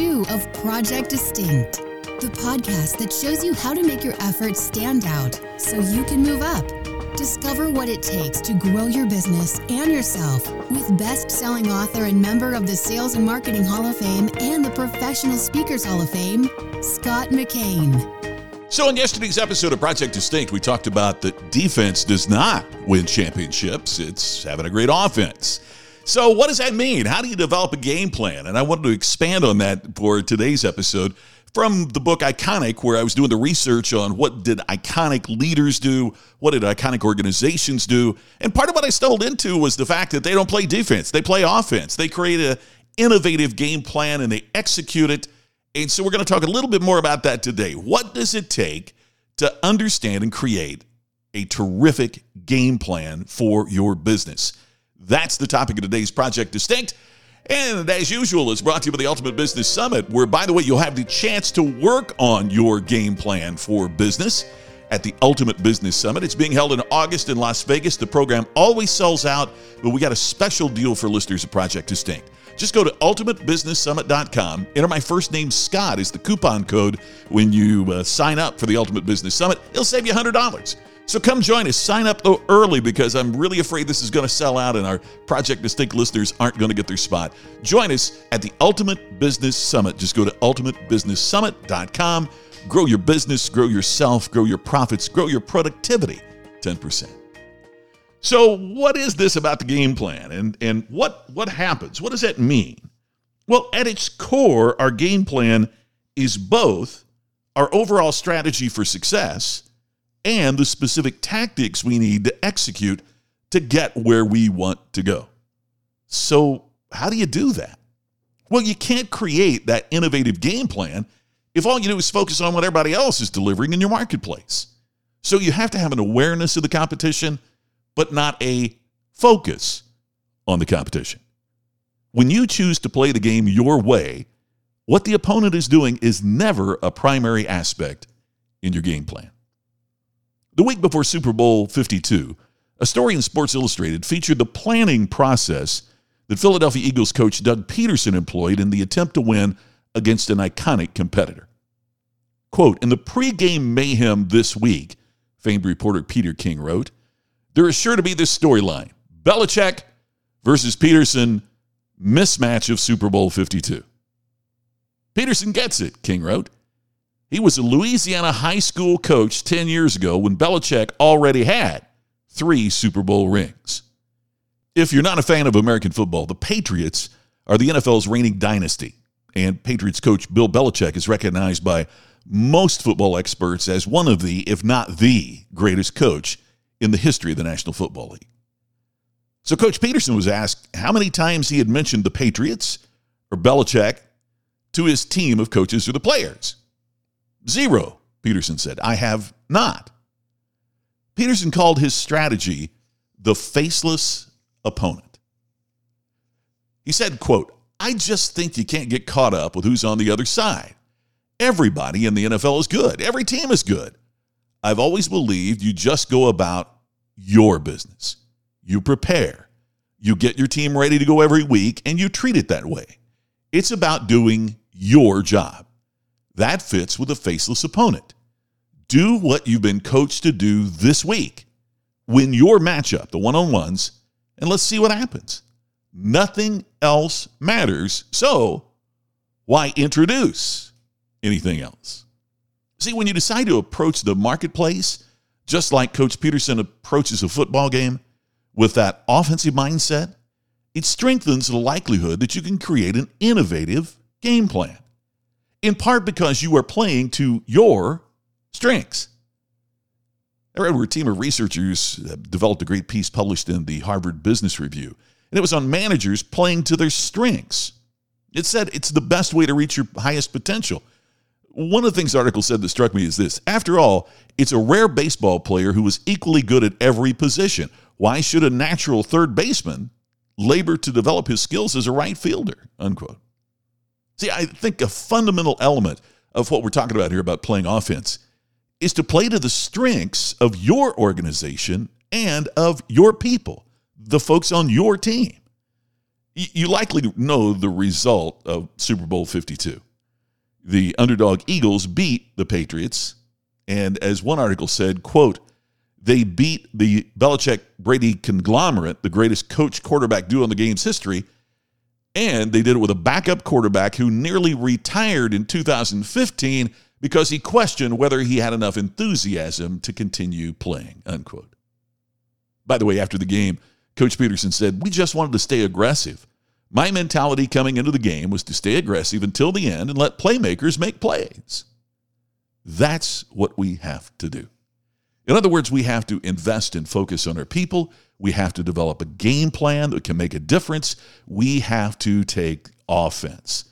two of Project Distinct, the podcast that shows you how to make your efforts stand out so you can move up. Discover what it takes to grow your business and yourself with best selling author and member of the Sales and Marketing Hall of Fame and the Professional Speakers Hall of Fame, Scott McKain. So, in yesterday's episode of Project Distinct, we talked about that defense does not win championships, it's having a great offense. So, what does that mean? How do you develop a game plan? And I wanted to expand on that for today's episode from the book Iconic, where I was doing the research on what did iconic leaders do, what did iconic organizations do, and part of what I stumbled into was the fact that they don't play defense; they play offense. They create an innovative game plan and they execute it. And so, we're going to talk a little bit more about that today. What does it take to understand and create a terrific game plan for your business? That's the topic of today's Project Distinct. And as usual, it's brought to you by the Ultimate Business Summit, where, by the way, you'll have the chance to work on your game plan for business at the Ultimate Business Summit. It's being held in August in Las Vegas. The program always sells out, but we got a special deal for listeners of Project Distinct. Just go to ultimatebusinesssummit.com. Enter my first name, Scott, is the coupon code when you uh, sign up for the Ultimate Business Summit. It'll save you $100. So come join us. Sign up though early because I'm really afraid this is going to sell out and our Project Distinct listeners aren't going to get their spot. Join us at the Ultimate Business Summit. Just go to ultimatebusinesssummit.com. Grow your business, grow yourself, grow your profits, grow your productivity 10%. So, what is this about the game plan and, and what, what happens? What does that mean? Well, at its core, our game plan is both our overall strategy for success and the specific tactics we need to execute to get where we want to go. So, how do you do that? Well, you can't create that innovative game plan if all you do is focus on what everybody else is delivering in your marketplace. So, you have to have an awareness of the competition, but not a focus on the competition. When you choose to play the game your way, what the opponent is doing is never a primary aspect in your game plan. The week before Super Bowl 52, a story in Sports Illustrated featured the planning process that Philadelphia Eagles coach Doug Pederson employed in the attempt to win against an iconic competitor. Quote, in the pregame mayhem this week, famed reporter Peter King wrote, there is sure to be this storyline Belichick versus Pederson mismatch of Super Bowl 52. Pederson gets it, King wrote. He was a Louisiana high school coach 10 years ago when Belichick already had three Super Bowl rings. If you're not a fan of American football, the Patriots are the NFL's reigning dynasty, and Patriots coach Bill Belichick is recognized by most football experts as one of the, if not the, greatest coach in the history of the National Football League. So Coach Pederson was asked how many times he had mentioned the Patriots or Belichick to his team of coaches or the players. Zero, Pederson said. I have not. Pederson called his strategy the faceless opponent. He said, quote, I just think you can't get caught up with who's on the other side. Everybody in the NFL is good. Every team is good. I've always believed you just go about your business. You prepare. You get your team ready to go every week and you treat it that way. It's about doing your job. That fits with a faceless opponent. Do what you've been coached to do this week. Win your matchup, the one on ones, and let's see what happens. Nothing else matters. So, why introduce anything else? See, when you decide to approach the marketplace, just like Coach Pederson approaches a football game with that offensive mindset, it strengthens the likelihood that you can create an innovative game plan in part because you are playing to your strengths. I read where a team of researchers developed a great piece published in the Harvard Business Review, and it was on managers playing to their strengths. It said it's the best way to reach your highest potential. One of the things the article said that struck me is this After all, it's a rare baseball player who is equally good at every position. Why should a natural third baseman labor to develop his skills as a right fielder? Unquote. See, I think a fundamental element of what we're talking about here about playing offense is to play to the strengths of your organization and of your people, the folks on your team. You likely know the result of Super Bowl 52. the underdog Eagles beat the Patriots. And as one article said, quote, they beat the Belichick Brady conglomerate, the greatest coach quarterback duo in the game's history. And they did it with a backup quarterback who nearly retired in 2015 because he questioned whether he had enough enthusiasm to continue playing, unquote. By the way, after the game, Coach Pederson said, We just wanted to stay aggressive. My mentality coming into the game was to stay aggressive until the end and let playmakers make plays. That's what we have to do. In other words, we have to invest and focus on our people. We have to develop a game plan that can make a difference. We have to take offense.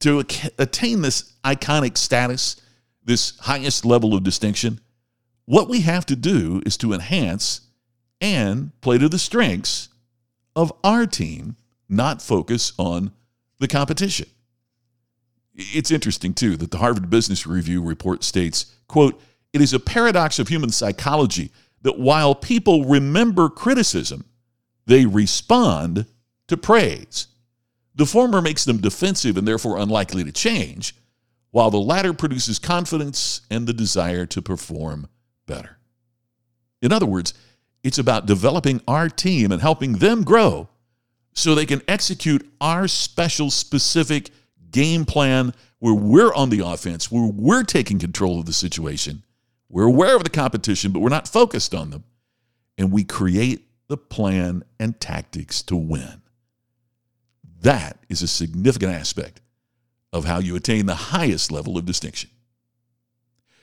To attain this iconic status, this highest level of distinction, what we have to do is to enhance and play to the strengths of our team, not focus on the competition. It's interesting too that the Harvard Business Review report states, quote, it is a paradox of human psychology that while people remember criticism, they respond to praise. The former makes them defensive and therefore unlikely to change, while the latter produces confidence and the desire to perform better. In other words, it's about developing our team and helping them grow so they can execute our special, specific game plan where we're on the offense, where we're taking control of the situation. We're aware of the competition, but we're not focused on them. And we create the plan and tactics to win. That is a significant aspect of how you attain the highest level of distinction.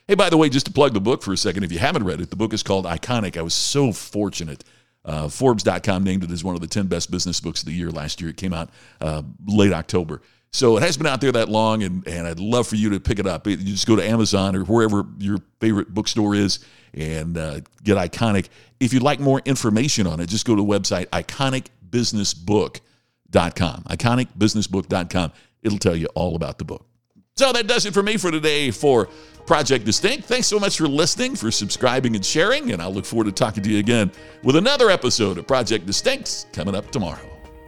Hey, by the way, just to plug the book for a second, if you haven't read it, the book is called Iconic. I was so fortunate. Uh, Forbes.com named it as one of the 10 best business books of the year last year. It came out uh, late October. So it has been out there that long, and, and I'd love for you to pick it up. You just go to Amazon or wherever your favorite bookstore is and uh, get Iconic. If you'd like more information on it, just go to the website iconicbusinessbook.com. Iconicbusinessbook.com. It'll tell you all about the book. So that does it for me for today for Project Distinct. Thanks so much for listening, for subscribing and sharing, and I'll look forward to talking to you again with another episode of Project Distinct coming up tomorrow.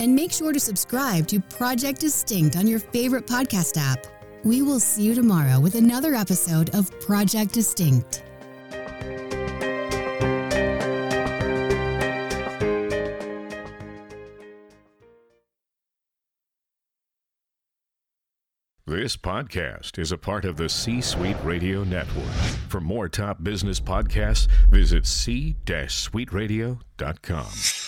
and make sure to subscribe to Project Distinct on your favorite podcast app. We will see you tomorrow with another episode of Project Distinct. This podcast is a part of the C Suite Radio Network. For more top business podcasts, visit c-suiteradio.com.